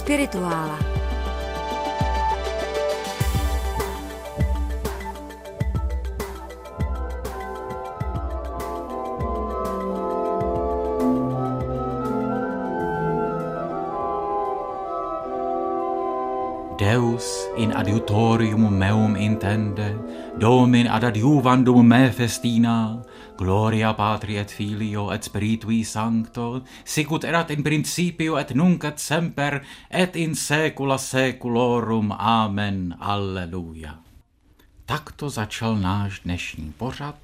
spirituála. Deus in adiutorium meum intende, Domin ad adjuvandum me festina, Gloria Patri et Filio et Spiritui Sancto, sicut erat in principio et nunc et semper, et in saecula saeculorum. Amen. Alleluja. Takto začal náš dnešní pořad,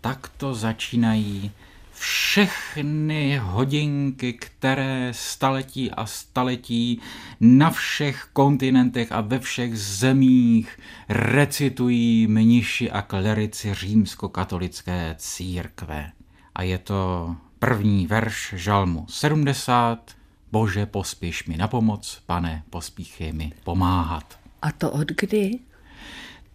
takto začínají všechny hodinky, které staletí a staletí na všech kontinentech a ve všech zemích recitují mniši a klerici římskokatolické církve. A je to první verš žalmu 70. Bože, pospíš mi na pomoc, pane, pospíchej mi pomáhat. A to od kdy?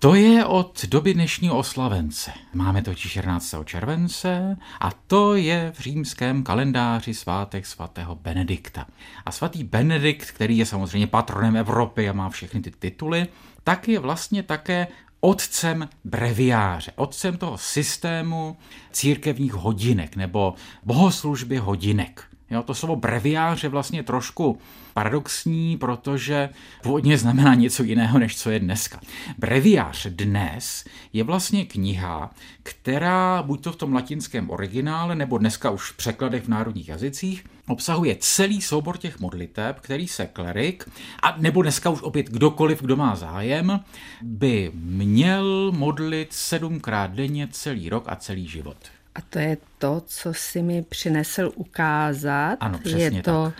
To je od doby dnešního oslavence. Máme to 14. července a to je v římském kalendáři svátek svatého Benedikta. A svatý Benedikt, který je samozřejmě patronem Evropy a má všechny ty tituly, tak je vlastně také otcem breviáře, otcem toho systému církevních hodinek nebo bohoslužby hodinek. Jo, to slovo breviář je vlastně trošku paradoxní, protože původně znamená něco jiného, než co je dneska. Breviář dnes je vlastně kniha, která buď to v tom latinském originále, nebo dneska už v překladech v národních jazycích, obsahuje celý soubor těch modliteb, který se klerik, a nebo dneska už opět kdokoliv, kdo má zájem, by měl modlit sedmkrát denně celý rok a celý život. A to je to, co si mi přinesl ukázat. Ano, přesně je to tak.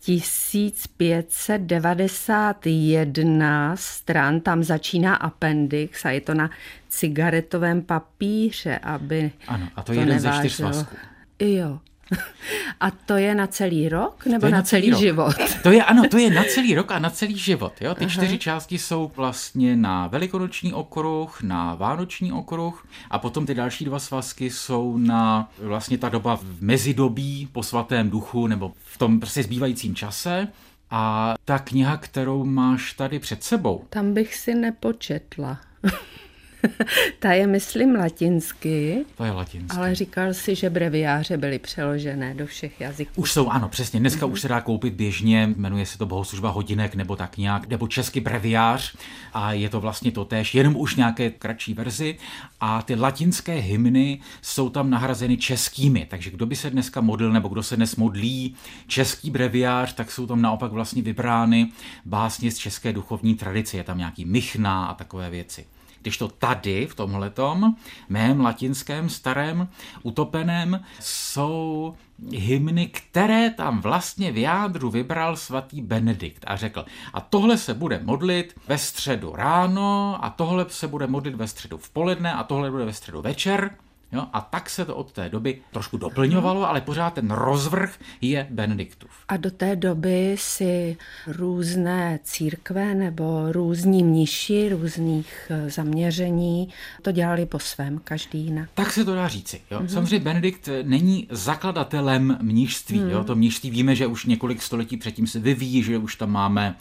1591 stran, tam začíná appendix a je to na cigaretovém papíře, aby Ano, a to je jeden ze čtyř nevážilo. svazků. Jo. A to je na celý rok nebo je na, celý rok. život? To je, ano, to je na celý rok a na celý život. Jo? Ty čtyři části jsou vlastně na velikonoční okruh, na vánoční okruh a potom ty další dva svazky jsou na vlastně ta doba v mezidobí po svatém duchu nebo v tom prostě zbývajícím čase. A ta kniha, kterou máš tady před sebou, Tam bych si nepočetla. Ta je, myslím, latinsky, to je latinské. ale říkal si, že breviáře byly přeložené do všech jazyků. Už jsou, ano, přesně. Dneska už se dá koupit běžně, jmenuje se to Bohoslužba hodinek nebo tak nějak, nebo český breviář a je to vlastně to též, jenom už nějaké kratší verzi a ty latinské hymny jsou tam nahrazeny českými, takže kdo by se dneska modlil nebo kdo se dnes modlí český breviář, tak jsou tam naopak vlastně vybrány básně z české duchovní tradice, je tam nějaký Michna a takové věci. Když to tady, v tomhletom, mém latinském starém utopeném, jsou hymny, které tam vlastně v jádru vybral svatý Benedikt a řekl, a tohle se bude modlit ve středu ráno a tohle se bude modlit ve středu v poledne a tohle bude ve středu večer. Jo? A tak se to od té doby trošku doplňovalo, ale pořád ten rozvrh je Benediktův. A do té doby si různé církve nebo různí mniši různých eh, zaměření to dělali po svém, každý jinak. Tak se to dá říci. Jo? Mm-hmm. Samozřejmě Benedikt není zakladatelem mnížství. Mm. Jo? To mnížství víme, že už několik století předtím se vyvíjí, že už tam máme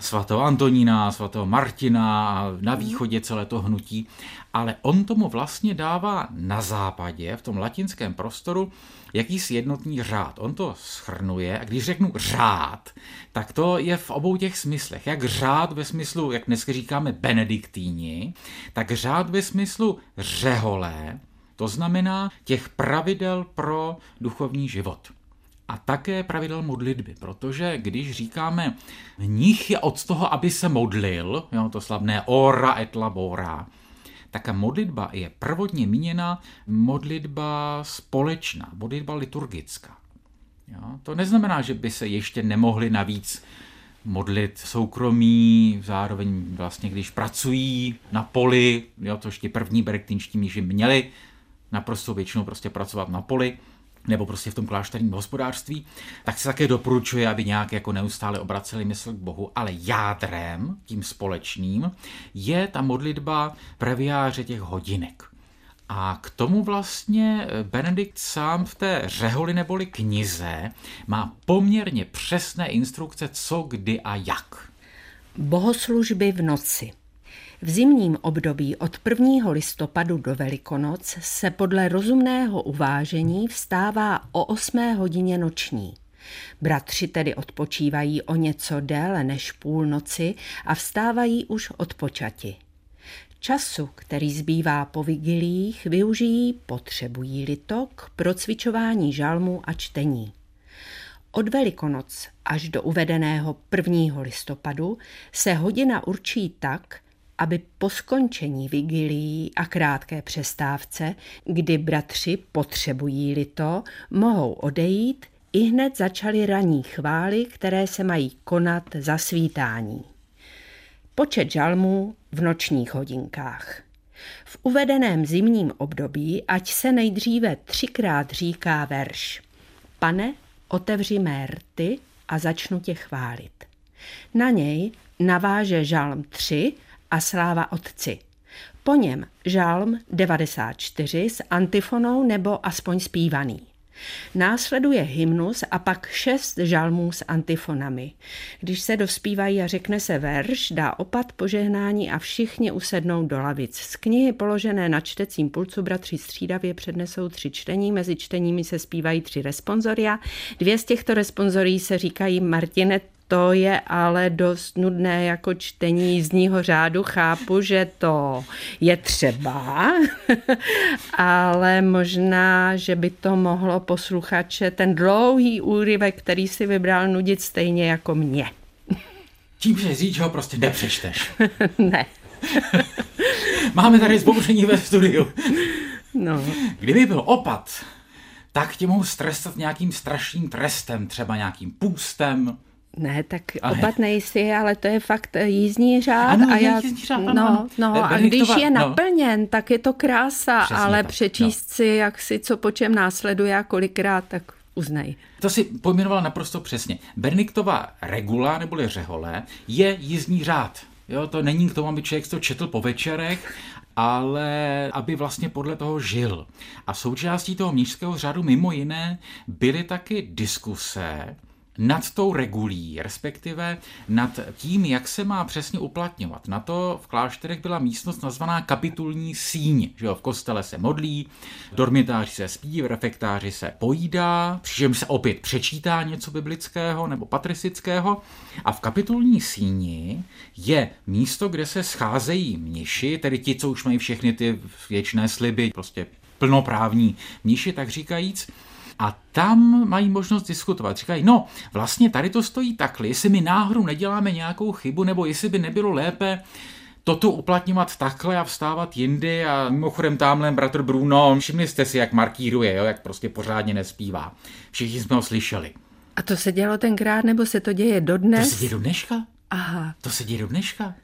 svatého Antonína, svatého Martina a na východě celé to hnutí. Ale on tomu vlastně dává na západě, v tom latinském prostoru, jakýsi jednotný řád. On to schrnuje a když řeknu řád, tak to je v obou těch smyslech. Jak řád ve smyslu, jak dneska říkáme benediktíni, tak řád ve smyslu řeholé, to znamená těch pravidel pro duchovní život. A také pravidel modlitby, protože když říkáme, mnich je od toho, aby se modlil, jo, to slavné ora et labora, tak modlitba je prvotně míněna modlitba společná, modlitba liturgická. Jo? To neznamená, že by se ještě nemohli navíc modlit soukromí, zároveň vlastně, když pracují na poli, jo, což ti první berektinští mniši měli naprosto většinou prostě pracovat na poli, nebo prostě v tom klášterním hospodářství, tak se také doporučuje, aby nějak jako neustále obraceli mysl k Bohu, ale jádrem, tím společným, je ta modlitba previáře těch hodinek. A k tomu vlastně Benedikt sám v té řeholi neboli knize má poměrně přesné instrukce, co, kdy a jak. Bohoslužby v noci. V zimním období od 1. listopadu do Velikonoc se podle rozumného uvážení vstává o 8 hodině noční. Bratři tedy odpočívají o něco déle než půlnoci a vstávají už od počati. Času, který zbývá po vigilích, využijí, potřebují-li to, k procvičování žalmu a čtení. Od Velikonoc až do uvedeného 1. listopadu se hodina určí tak, aby po skončení vigilí a krátké přestávce, kdy bratři potřebují-li to, mohou odejít, i hned začaly ranní chvály, které se mají konat za svítání. Počet žalmů v nočních hodinkách. V uvedeném zimním období, ať se nejdříve třikrát říká verš. Pane, otevři mé rty a začnu tě chválit. Na něj naváže žalm 3 a sláva otci. Po něm žalm 94 s antifonou nebo aspoň zpívaný. Následuje hymnus a pak šest žalmů s antifonami. Když se dospívají a řekne se verš, dá opat požehnání a všichni usednou do lavic. Z knihy položené na čtecím pulcu bratři střídavě přednesou tři čtení, mezi čteními se zpívají tři responzoria. Dvě z těchto responzorí se říkají Martine to je ale dost nudné jako čtení jízdního řádu. Chápu, že to je třeba, ale možná, že by to mohlo posluchače ten dlouhý úryvek, který si vybral, nudit stejně jako mě. Tím, že říct, že ho prostě nepřečteš. ne. Máme tady zbouření ve studiu. No. Kdyby byl opat, tak tě mohu strestat nějakým strašným trestem, třeba nějakým půstem, ne, tak ale... opat nejsi, ale to je fakt jízdní řád. Ano, a já, jízdní řád, ano, no, no, a když je no. naplněn, tak je to krása, Přesně ale tak, přečíst no. si, jak si co po čem následuje a kolikrát, tak uznej. To si pojmenovala naprosto přesně. Berniktova regula, neboli řehole, je jízdní řád. Jo, to není k tomu, aby člověk to četl po večerech, ale aby vlastně podle toho žil. A součástí toho mnižského řádu mimo jiné byly taky diskuse nad tou regulí, respektive nad tím, jak se má přesně uplatňovat. Na to v klášterech byla místnost nazvaná kapitulní síň. Že jo? V kostele se modlí, dormitáři se spí, v refektáři se pojídá, přičemž se opět přečítá něco biblického nebo patricického. A v kapitulní síni je místo, kde se scházejí mniši, tedy ti, co už mají všechny ty věčné sliby, prostě plnoprávní mniši, tak říkajíc, a tam mají možnost diskutovat. Říkají, no, vlastně tady to stojí takhle, jestli my náhodou neděláme nějakou chybu, nebo jestli by nebylo lépe toto uplatňovat takhle a vstávat jindy a mimochodem tamhle bratr Bruno, všimli jste si, jak markíruje, jo, jak prostě pořádně nespívá. Všichni jsme ho slyšeli. A to se dělo tenkrát, nebo se to děje dodnes? To se děje do dneška. Aha. To se děje do dneška.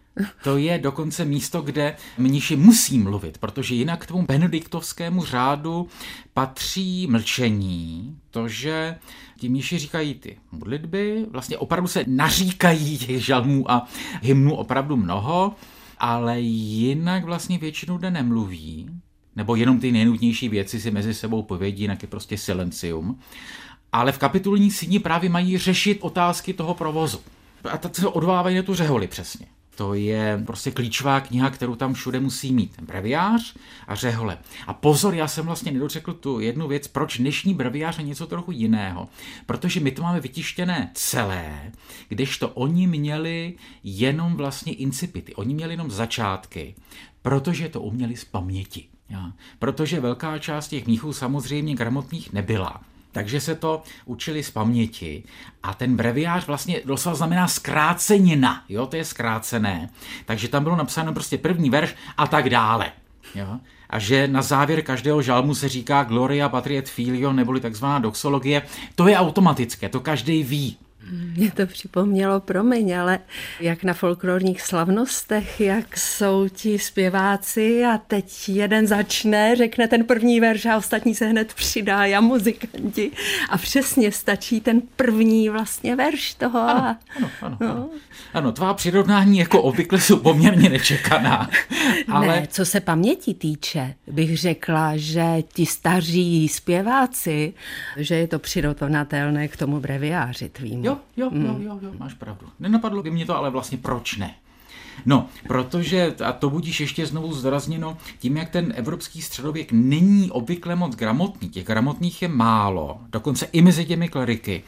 To je dokonce místo, kde mniši musí mluvit, protože jinak k tomu benediktovskému řádu patří mlčení, to, že ti mniši říkají ty modlitby, vlastně opravdu se naříkají těch žalmů a hymnů opravdu mnoho, ale jinak vlastně většinu dne nemluví, nebo jenom ty nejnutnější věci si mezi sebou povědí, jinak je prostě silencium. Ale v kapitulní síni právě mají řešit otázky toho provozu. A tak se odvávají na tu řeholi přesně. To je prostě klíčová kniha, kterou tam všude musí mít. Breviář a řehole. A pozor, já jsem vlastně nedořekl tu jednu věc, proč dnešní breviář je něco trochu jiného. Protože my to máme vytištěné celé, kdežto oni měli jenom vlastně incipity, oni měli jenom začátky, protože to uměli z paměti. Protože velká část těch mnichů samozřejmě gramotných nebyla takže se to učili z paměti. A ten breviář vlastně doslova znamená zkrácenina, jo, to je zkrácené. Takže tam bylo napsáno prostě první verš a tak dále. Jo? A že na závěr každého žalmu se říká Gloria Patriet Filio, neboli takzvaná doxologie, to je automatické, to každý ví. Mě to připomnělo, promiň, ale jak na folklorních slavnostech, jak jsou ti zpěváci a teď jeden začne, řekne ten první verš a ostatní se hned přidají a muzikanti a přesně stačí ten první vlastně verš toho. Ano, ano, ano, no. ano. ano tvá přirovnání jako obvykle jsou poměrně nečekaná. Ale... Ne, co se paměti týče, bych řekla, že ti staří zpěváci, že je to přirovnatelné k tomu breviáři tvýmu. Jo, jo, jo, hmm. jo, jo, máš pravdu. Nenapadlo by mě to, ale vlastně proč ne? No, protože, a to budíš ještě znovu zdrazněno, tím, jak ten evropský středověk není obvykle moc gramotný, těch gramotných je málo, dokonce i mezi těmi kleriky,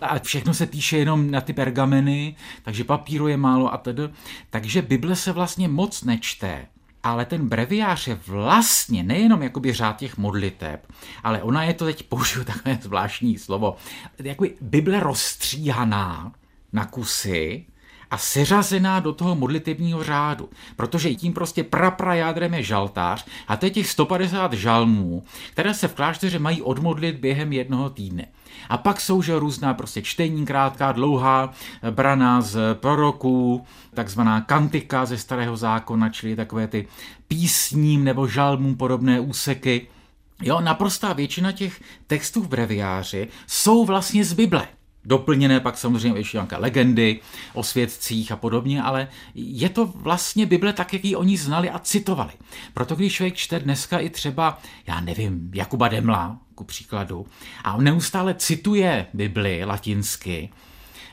a všechno se píše jenom na ty pergameny, takže papíru je málo a tedy. Takže Bible se vlastně moc nečte. Ale ten breviář je vlastně nejenom jakoby řád těch modliteb, ale ona je to teď použiju takové zvláštní slovo, jakoby Bible rozstříhaná na kusy, a seřazená do toho modlitebního řádu, protože tím prostě prapra jádrem je žaltář a to je těch 150 žalmů, které se v klášteře mají odmodlit během jednoho týdne. A pak jsou že různá prostě čtení, krátká, dlouhá, brana z proroků, takzvaná kantika ze starého zákona, čili takové ty písním nebo žalmům podobné úseky. Jo, naprostá většina těch textů v breviáři jsou vlastně z Bible. Doplněné pak samozřejmě ještě nějaké legendy o svědcích a podobně, ale je to vlastně Bible tak, jak ji oni znali a citovali. Proto když člověk čte dneska i třeba, já nevím, Jakuba Demla, ku příkladu, a on neustále cituje Bibli latinsky,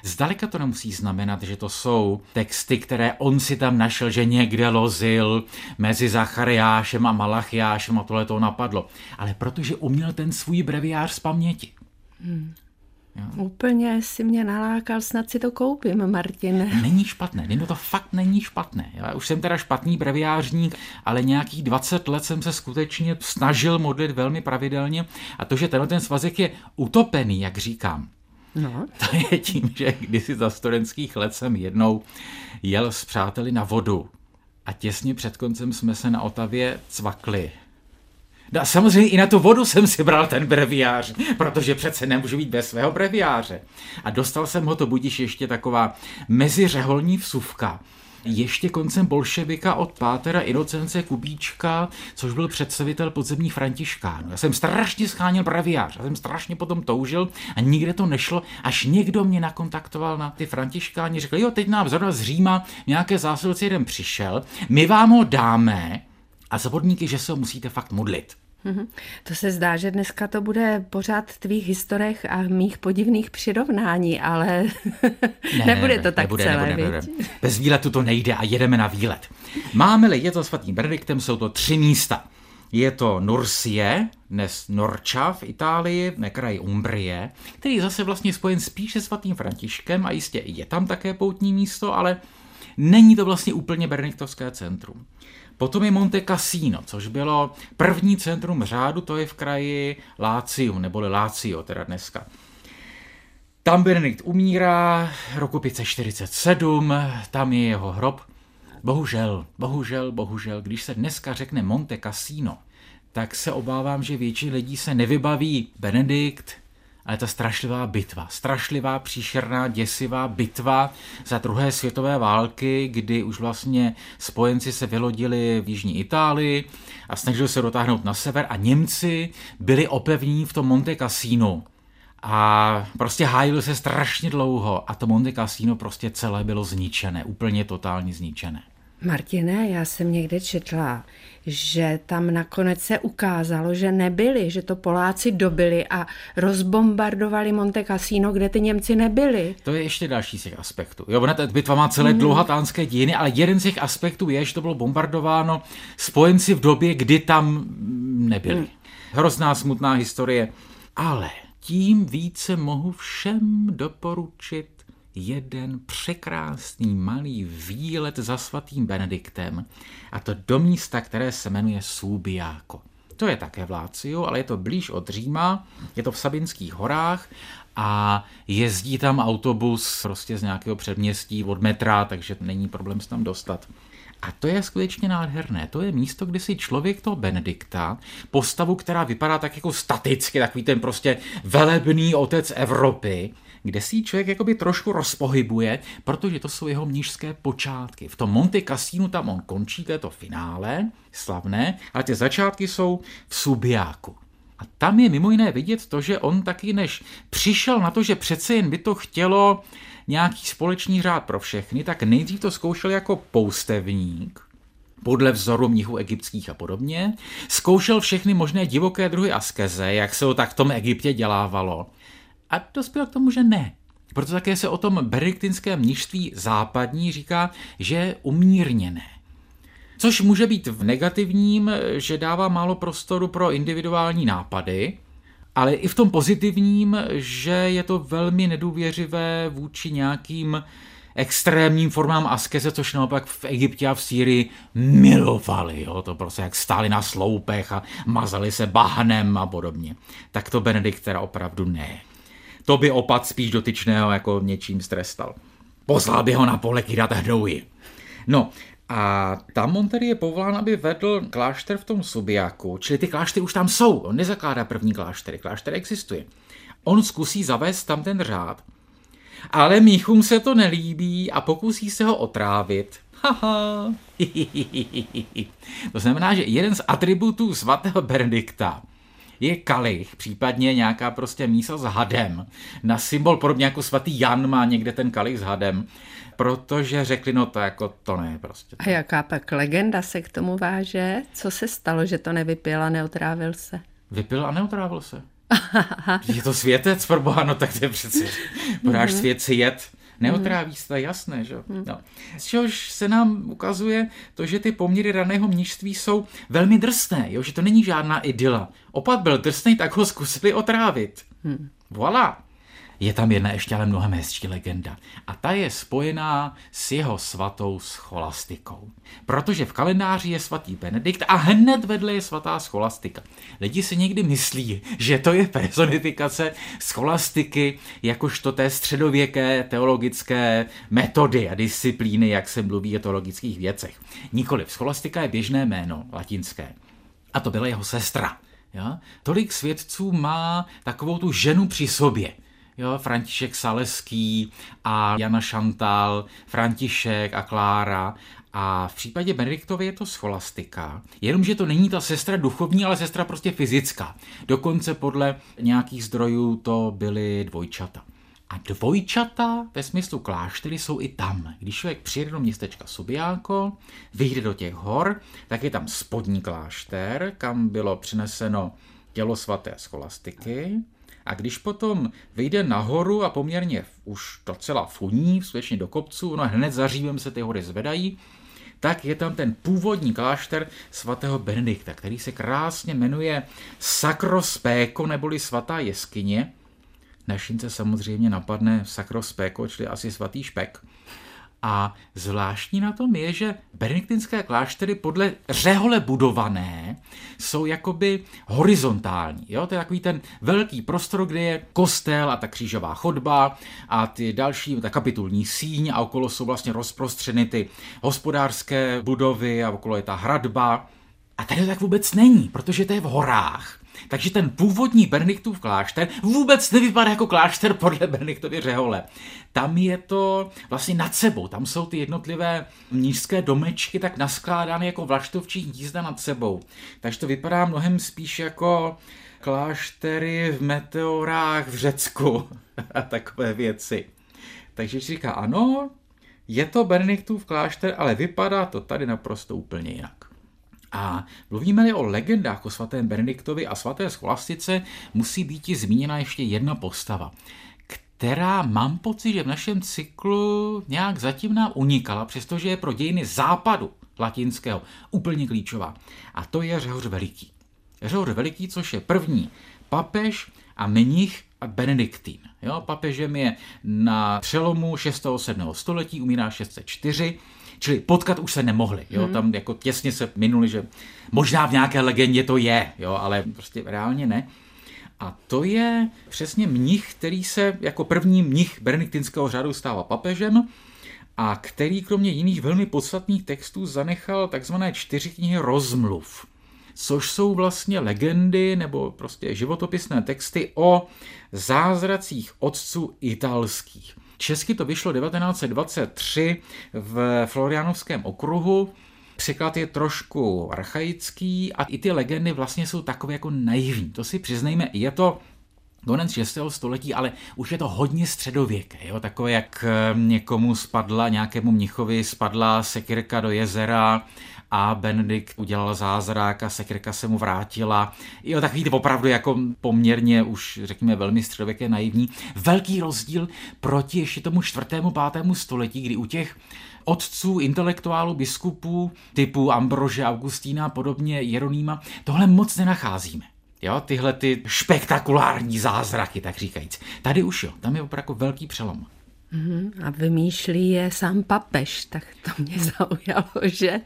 Zdaleka to nemusí znamenat, že to jsou texty, které on si tam našel, že někde lozil mezi Zachariášem a Malachiášem a tohle to napadlo. Ale protože uměl ten svůj breviář z paměti. Hmm. Jo. Úplně si mě nalákal, snad si to koupím, Martin. Není špatné, není to fakt není špatné. Já už jsem teda špatný breviářník, ale nějakých 20 let jsem se skutečně snažil modlit velmi pravidelně a to, že tenhle ten svazek je utopený, jak říkám, No. To je tím, že kdysi za studentských let jsem jednou jel s přáteli na vodu a těsně před koncem jsme se na Otavě cvakli. No a samozřejmě i na tu vodu jsem si bral ten breviář, protože přece nemůžu být bez svého breviáře. A dostal jsem ho to budíš ještě taková meziřeholní vsuvka ještě koncem bolševika od pátera Inocence Kubíčka, což byl představitel podzemních františkánů. Já jsem strašně scháněl breviář, já jsem strašně potom toužil a nikde to nešlo, až někdo mě nakontaktoval na ty františkáni, řekl, jo, teď nám zrovna z Říma nějaké zásilce jeden přišel, my vám ho dáme, a za podmínky, že se ho musíte fakt modlit. Mhm. To se zdá, že dneska to bude pořád tvých historech a mých podivných přirovnání, ale ne, nebude to tak nebude, celé. Nebude, nebude. Bez výletu to nejde a jedeme na výlet. Máme-li je to svatým Benediktem, jsou to tři místa. Je to Nursie, dnes Norča v Itálii, na kraji Umbrie, který je zase vlastně spojen spíše s svatým Františkem a jistě je tam také poutní místo, ale není to vlastně úplně benediktovské centrum. Potom je Monte Cassino, což bylo první centrum řádu, to je v kraji Lácium, neboli Lácio teda dneska. Tam Benedikt umírá roku 547, tam je jeho hrob. Bohužel, bohužel, bohužel, když se dneska řekne Monte Cassino, tak se obávám, že větší lidí se nevybaví Benedikt, ale ta strašlivá bitva, strašlivá, příšerná, děsivá bitva za druhé světové války, kdy už vlastně spojenci se vylodili v jižní Itálii a snažili se dotáhnout na sever a Němci byli opevnění v tom Monte Cassino. A prostě hájili se strašně dlouho a to Monte Cassino prostě celé bylo zničené, úplně totálně zničené. Martine, já jsem někde četla, že tam nakonec se ukázalo, že nebyli, že to Poláci dobili a rozbombardovali Monte Cassino, kde ty Němci nebyli. To je ještě další z těch aspektů. Jo, ona ta bitva má celé mm. dlouhatánské dějiny, ale jeden z těch aspektů je, že to bylo bombardováno spojenci v době, kdy tam nebyli. Mm. Hrozná, smutná historie. Ale tím více mohu všem doporučit jeden překrásný malý výlet za svatým Benediktem a to do místa, které se jmenuje Subiaco. To je také v Láciu, ale je to blíž od Říma, je to v Sabinských horách a jezdí tam autobus prostě z nějakého předměstí od metra, takže není problém se tam dostat. A to je skutečně nádherné. To je místo, kde si člověk toho Benedikta, postavu, která vypadá tak jako staticky, takový ten prostě velebný otec Evropy, kde si člověk jakoby trošku rozpohybuje, protože to jsou jeho mnižské počátky. V tom Monte Cassino tam on končí, to je to finále, slavné, ale ty začátky jsou v Subiáku. A tam je mimo jiné vidět to, že on taky než přišel na to, že přece jen by to chtělo nějaký společný řád pro všechny, tak nejdřív to zkoušel jako poustevník, podle vzoru mnichů egyptských a podobně. Zkoušel všechny možné divoké druhy askeze, jak se to tak v tom Egyptě dělávalo. A dospěl k tomu, že ne. Proto také se o tom benediktinském mnižství západní říká, že je umírněné. Což může být v negativním, že dává málo prostoru pro individuální nápady, ale i v tom pozitivním, že je to velmi nedůvěřivé vůči nějakým extrémním formám askeze, což naopak v Egyptě a v Sýrii milovali. Jo? To prostě jak stáli na sloupech a mazali se bahnem a podobně. Tak to Benedikt teda opravdu ne. To by opat spíš dotyčného jako něčím strestal. Poslal by ho na pole kýdat hnouji. No, a tam on tedy je povolán, aby vedl klášter v tom Subiaku, čili ty kláštery už tam jsou. On nezakládá první kláštery, klášter existuje. On zkusí zavést tam ten řád, ale míchům se to nelíbí a pokusí se ho otrávit. Haha. to znamená, že jeden z atributů svatého Benedikta je kalich, případně nějaká prostě mísa s hadem. Na symbol, podobně jako svatý Jan má někde ten kalich s hadem, protože řekli, no to jako to ne prostě. A jaká pak legenda se k tomu váže? Co se stalo, že to nevypil a neotrávil se? Vypil a neotrávil se. je to světec, pro boha, no tak to je přece, podáš mm-hmm. svět si jet, neotráví se, to je jasné, že? Mm. No. Z čehož se nám ukazuje to, že ty poměry raného mnižství jsou velmi drsné, jo? že to není žádná idyla. Opat byl drsný, tak ho zkusili otrávit. Mm. Voilà je tam jedna ještě ale mnohem hezčí legenda. A ta je spojená s jeho svatou scholastikou. Protože v kalendáři je svatý Benedikt a hned vedle je svatá scholastika. Lidi si někdy myslí, že to je personifikace scholastiky jakožto té středověké teologické metody a disciplíny, jak se mluví o teologických věcech. Nikoliv, scholastika je běžné jméno latinské. A to byla jeho sestra. Ja? Tolik svědců má takovou tu ženu při sobě jo, František Saleský a Jana Šantal, František a Klára a v případě Benediktovy je to scholastika, jenomže to není ta sestra duchovní, ale sestra prostě fyzická. Dokonce podle nějakých zdrojů to byly dvojčata. A dvojčata ve smyslu kláštery jsou i tam. Když člověk přijede do městečka Subiáko, vyjde do těch hor, tak je tam spodní klášter, kam bylo přineseno tělo svaté scholastiky. A když potom vyjde nahoru a poměrně už docela funí, skutečně do kopců, no hned za řívem se ty hory zvedají, tak je tam ten původní klášter svatého Benedikta, který se krásně jmenuje Sakrospéko neboli svatá jeskyně. Našince samozřejmě napadne Sakrospéko, čili asi svatý špek. A zvláštní na tom je, že benediktinské kláštery podle řehole budované jsou jakoby horizontální. Jo? To je takový ten velký prostor, kde je kostel a ta křížová chodba a ty další, ta kapitulní síň a okolo jsou vlastně rozprostřeny ty hospodářské budovy a okolo je ta hradba. A tady to tak vůbec není, protože to je v horách. Takže ten původní Benediktův klášter vůbec nevypadá jako klášter podle Benediktovy řehole. Tam je to vlastně nad sebou, tam jsou ty jednotlivé nízké domečky tak naskládány jako vlaštovčí jízda nad sebou. Takže to vypadá mnohem spíš jako kláštery v meteorách v Řecku a takové věci. Takže říká, ano, je to Benediktův klášter, ale vypadá to tady naprosto úplně jinak. A mluvíme-li o legendách o svatém Benediktovi a svaté scholastice, musí být i zmíněna ještě jedna postava, která mám pocit, že v našem cyklu nějak zatím nám unikala, přestože je pro dějiny západu latinského úplně klíčová. A to je Řehoř Veliký. Řehoř Veliký, což je první papež a mnich benediktín. Jo, papežem je na přelomu 6. a 7. století, umírá 604 Čili potkat už se nemohli, jo, hmm. tam jako těsně se minuli, že možná v nějaké legendě to je, jo, ale prostě reálně ne. A to je přesně mnich, který se jako první mnich benediktinského řádu stává papežem a který kromě jiných velmi podstatných textů zanechal takzvané čtyři knihy rozmluv což jsou vlastně legendy nebo prostě životopisné texty o zázracích otců italských. Česky to vyšlo 1923 v Florianovském okruhu. Překlad je trošku archaický a i ty legendy vlastně jsou takové jako naivní. To si přiznejme, je to konec 6. století, ale už je to hodně středověké, jo? takové jak eh, někomu spadla, nějakému mnichovi spadla sekirka do jezera a Benedikt udělal zázrak a sekirka se mu vrátila. Jo, to opravdu jako poměrně už, řekněme, velmi středověké naivní. Velký rozdíl proti ještě tomu čtvrtému, pátému století, kdy u těch otců, intelektuálů, biskupů typu Ambrože, Augustína a podobně, Jeronýma, tohle moc nenacházíme. Jo, tyhle ty spektakulární zázraky, tak říkajíc. Tady už jo, tam je opravdu velký přelom. Mm, a vymýšlí je sám papež, tak to mě zaujalo, že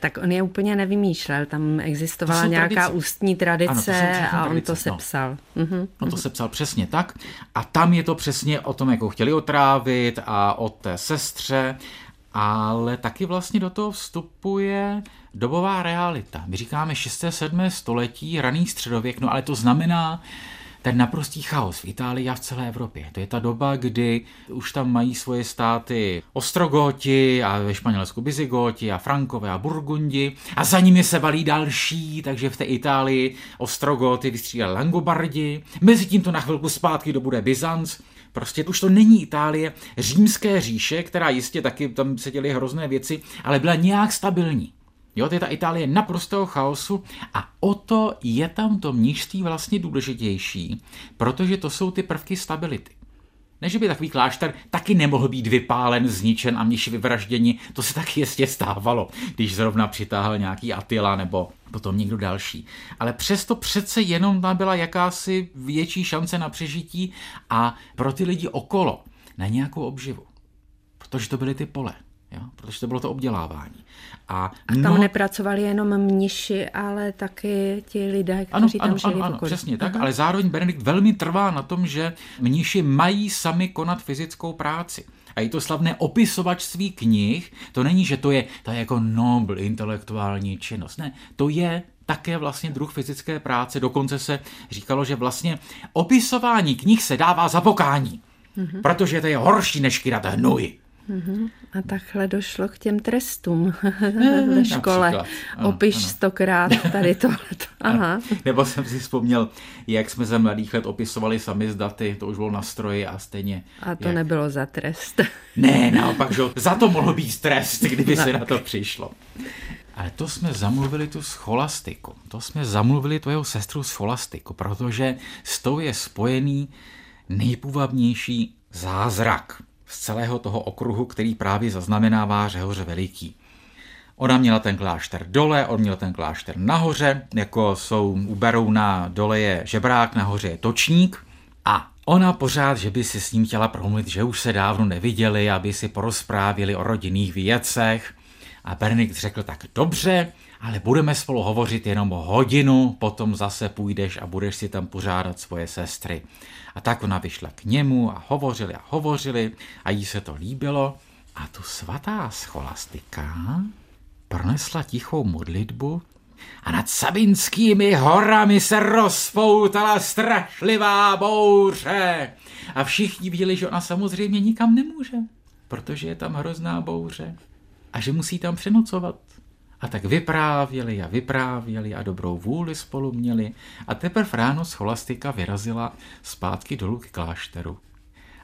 tak on je úplně nevymýšlel, tam existovala nějaká tradice. ústní tradice ano, to a on tradice, to no. sepsal. No. On to sepsal přesně tak a tam je to přesně o tom, jak ho chtěli otrávit a o té sestře, ale taky vlastně do toho vstupuje dobová realita. My říkáme 6. 7. století, raný středověk, no ale to znamená, ten naprostý chaos v Itálii a v celé Evropě. To je ta doba, kdy už tam mají svoje státy Ostrogoti a ve Španělsku Bizigoti a Frankové a Burgundi a za nimi se valí další, takže v té Itálii Ostrogoty vystřídali Langobardi. Mezi tím to na chvilku zpátky do bude Byzanc, Prostě už to není Itálie, římské říše, která jistě taky tam se děly hrozné věci, ale byla nějak stabilní. Jo, to je ta Itálie naprostého chaosu a o to je tam to mnižství vlastně důležitější, protože to jsou ty prvky stability. Ne, že by takový klášter taky nemohl být vypálen, zničen a mniši vyvražděni, to se taky jistě stávalo, když zrovna přitáhl nějaký Atila nebo potom někdo další. Ale přesto přece jenom tam byla jakási větší šance na přežití a pro ty lidi okolo na nějakou obživu. Protože to byly ty pole jo? protože to bylo to obdělávání. A, a tam nepracovali jenom mniši, ale taky ti lidé, kteří ano, tam žili ano, ano, přesně tak, ale zároveň Benedikt velmi trvá na tom, že mniši mají sami konat fyzickou práci. A i to slavné opisovačství knih, to není, že to je, je jako nobl intelektuální činnost. Ne, to je také vlastně druh fyzické práce. Dokonce se říkalo, že vlastně opisování knih se dává za pokání. Mm-hmm. Protože to je horší než kyrat hnůj. Mm-hmm. A takhle došlo k těm trestům ve škole. Ano, Opiš ano. stokrát tady tohle. Aha. Nebo jsem si vzpomněl, jak jsme za mladých let opisovali sami z daty, to už bylo na stroji a stejně. A to jak... nebylo za trest. Ne, naopak, že za to mohlo být trest, kdyby se na to přišlo. Ale to jsme zamluvili tu scholastiku. To jsme zamluvili tvojou sestru scholastiku, protože s tou je spojený nejpůvabnější zázrak z celého toho okruhu, který právě zaznamenává Řehoř Veliký. Ona měla ten klášter dole, on měl ten klášter nahoře, jako jsou u Berouna dole je žebrák, nahoře je točník a ona pořád, že by si s ním chtěla promluvit, že už se dávno neviděli, aby si porozprávili o rodinných věcech. A Bernikt řekl tak dobře, ale budeme spolu hovořit jenom hodinu, potom zase půjdeš a budeš si tam pořádat svoje sestry. A tak ona vyšla k němu a hovořili a hovořili a jí se to líbilo. A tu svatá scholastika pronesla tichou modlitbu a nad Sabinskými horami se rozpoutala strašlivá bouře. A všichni viděli, že ona samozřejmě nikam nemůže, protože je tam hrozná bouře a že musí tam přenocovat. A tak vyprávěli a vyprávěli a dobrou vůli spolu měli a teprve ráno scholastika vyrazila zpátky dolů k klášteru.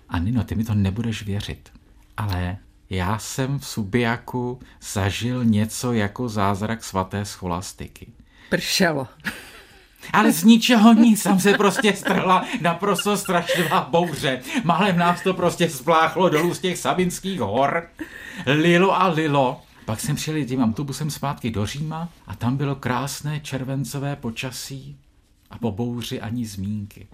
A Nino, ty mi to nebudeš věřit, ale já jsem v Subiaku zažil něco jako zázrak svaté scholastiky. Pršelo. Ale z ničeho nic, tam se prostě strhla naprosto strašlivá bouře. Málem nás to prostě spláchlo dolů z těch sabinských hor. Lilo a lilo. Pak jsem přijel tím autobusem zpátky do Říma a tam bylo krásné červencové počasí a po bouři ani zmínky.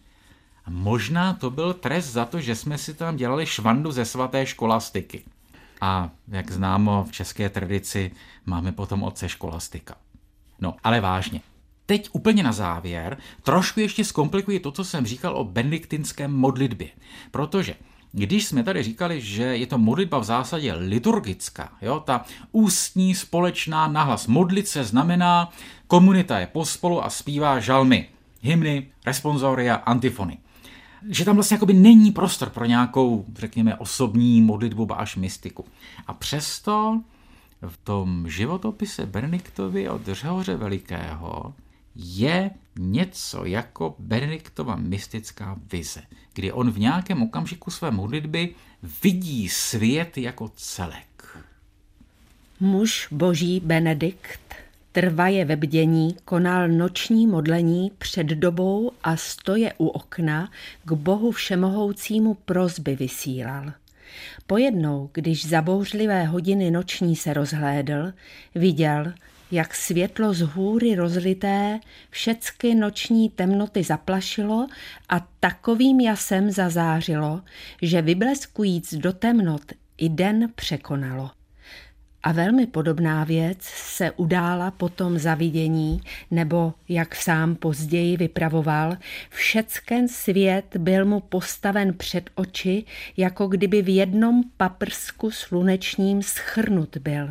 A možná to byl trest za to, že jsme si tam dělali švandu ze svaté školastiky. A jak známo v české tradici máme potom otce školastika. No, ale vážně. Teď úplně na závěr trošku ještě zkomplikuji to, co jsem říkal o benediktinském modlitbě. Protože když jsme tady říkali, že je to modlitba v zásadě liturgická, jo, ta ústní společná nahlas. Modlit se znamená, komunita je pospolu a zpívá žalmy, hymny, responsoria, antifony. Že tam vlastně jakoby není prostor pro nějakou, řekněme, osobní modlitbu, až mystiku. A přesto v tom životopise Benediktovi od Řehoře Velikého je něco jako Benediktova mystická vize, kdy on v nějakém okamžiku své modlitby vidí svět jako celek. Muž boží Benedikt trvaje ve bdění konal noční modlení před dobou a stoje u okna k bohu všemohoucímu prozby vysílal. Pojednou, když za bouřlivé hodiny noční se rozhlédl, viděl, jak světlo z hůry rozlité všecky noční temnoty zaplašilo a takovým jasem zazářilo, že vybleskujíc do temnot i den překonalo. A velmi podobná věc se udála po tom zavidění, nebo, jak sám později vypravoval, všecken svět byl mu postaven před oči, jako kdyby v jednom paprsku slunečním schrnut byl.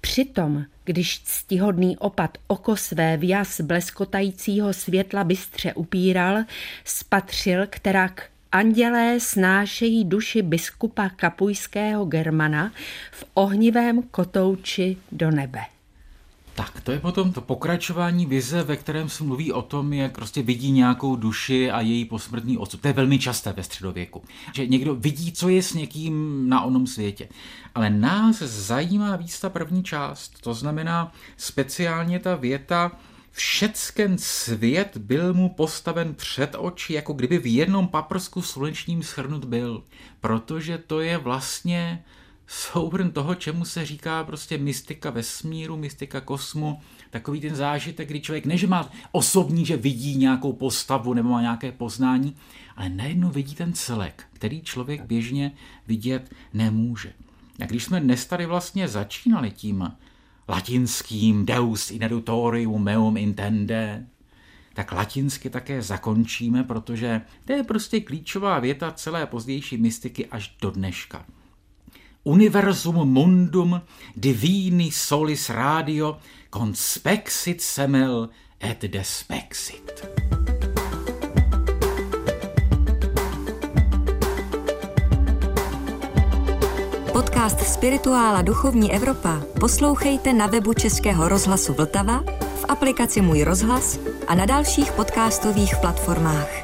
Přitom, když ctihodný opat oko své vjas bleskotajícího světla bystře upíral, spatřil, kterak Andělé snášejí duši biskupa kapujského Germana v ohnivém kotouči do nebe. Tak, to je potom to pokračování vize, ve kterém se mluví o tom, jak prostě vidí nějakou duši a její posmrtný osud. To je velmi časté ve středověku. Že někdo vidí, co je s někým na onom světě. Ale nás zajímá víc ta první část. To znamená speciálně ta věta, Všecken svět byl mu postaven před oči, jako kdyby v jednom paprsku slunečním schrnut byl. Protože to je vlastně souhrn toho, čemu se říká prostě mystika vesmíru, mystika kosmu, takový ten zážitek, kdy člověk neže má osobní, že vidí nějakou postavu nebo má nějaké poznání, ale najednou vidí ten celek, který člověk běžně vidět nemůže. A když jsme dnes tady vlastně začínali tím latinským deus in edutorium meum intende, tak latinsky také zakončíme, protože to je prostě klíčová věta celé pozdější mystiky až do dneška. Universum mundum divini solis radio conspexit semel et despexit. Podcast Spirituála Duchovní Evropa poslouchejte na webu Českého rozhlasu Vltava, v aplikaci Můj rozhlas a na dalších podcastových platformách.